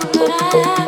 good I am.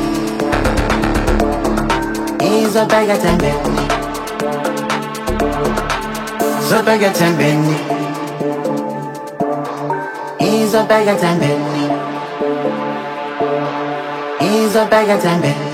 Zöbögetem baby. He's a İyi baby. He's a zöbögetem baby.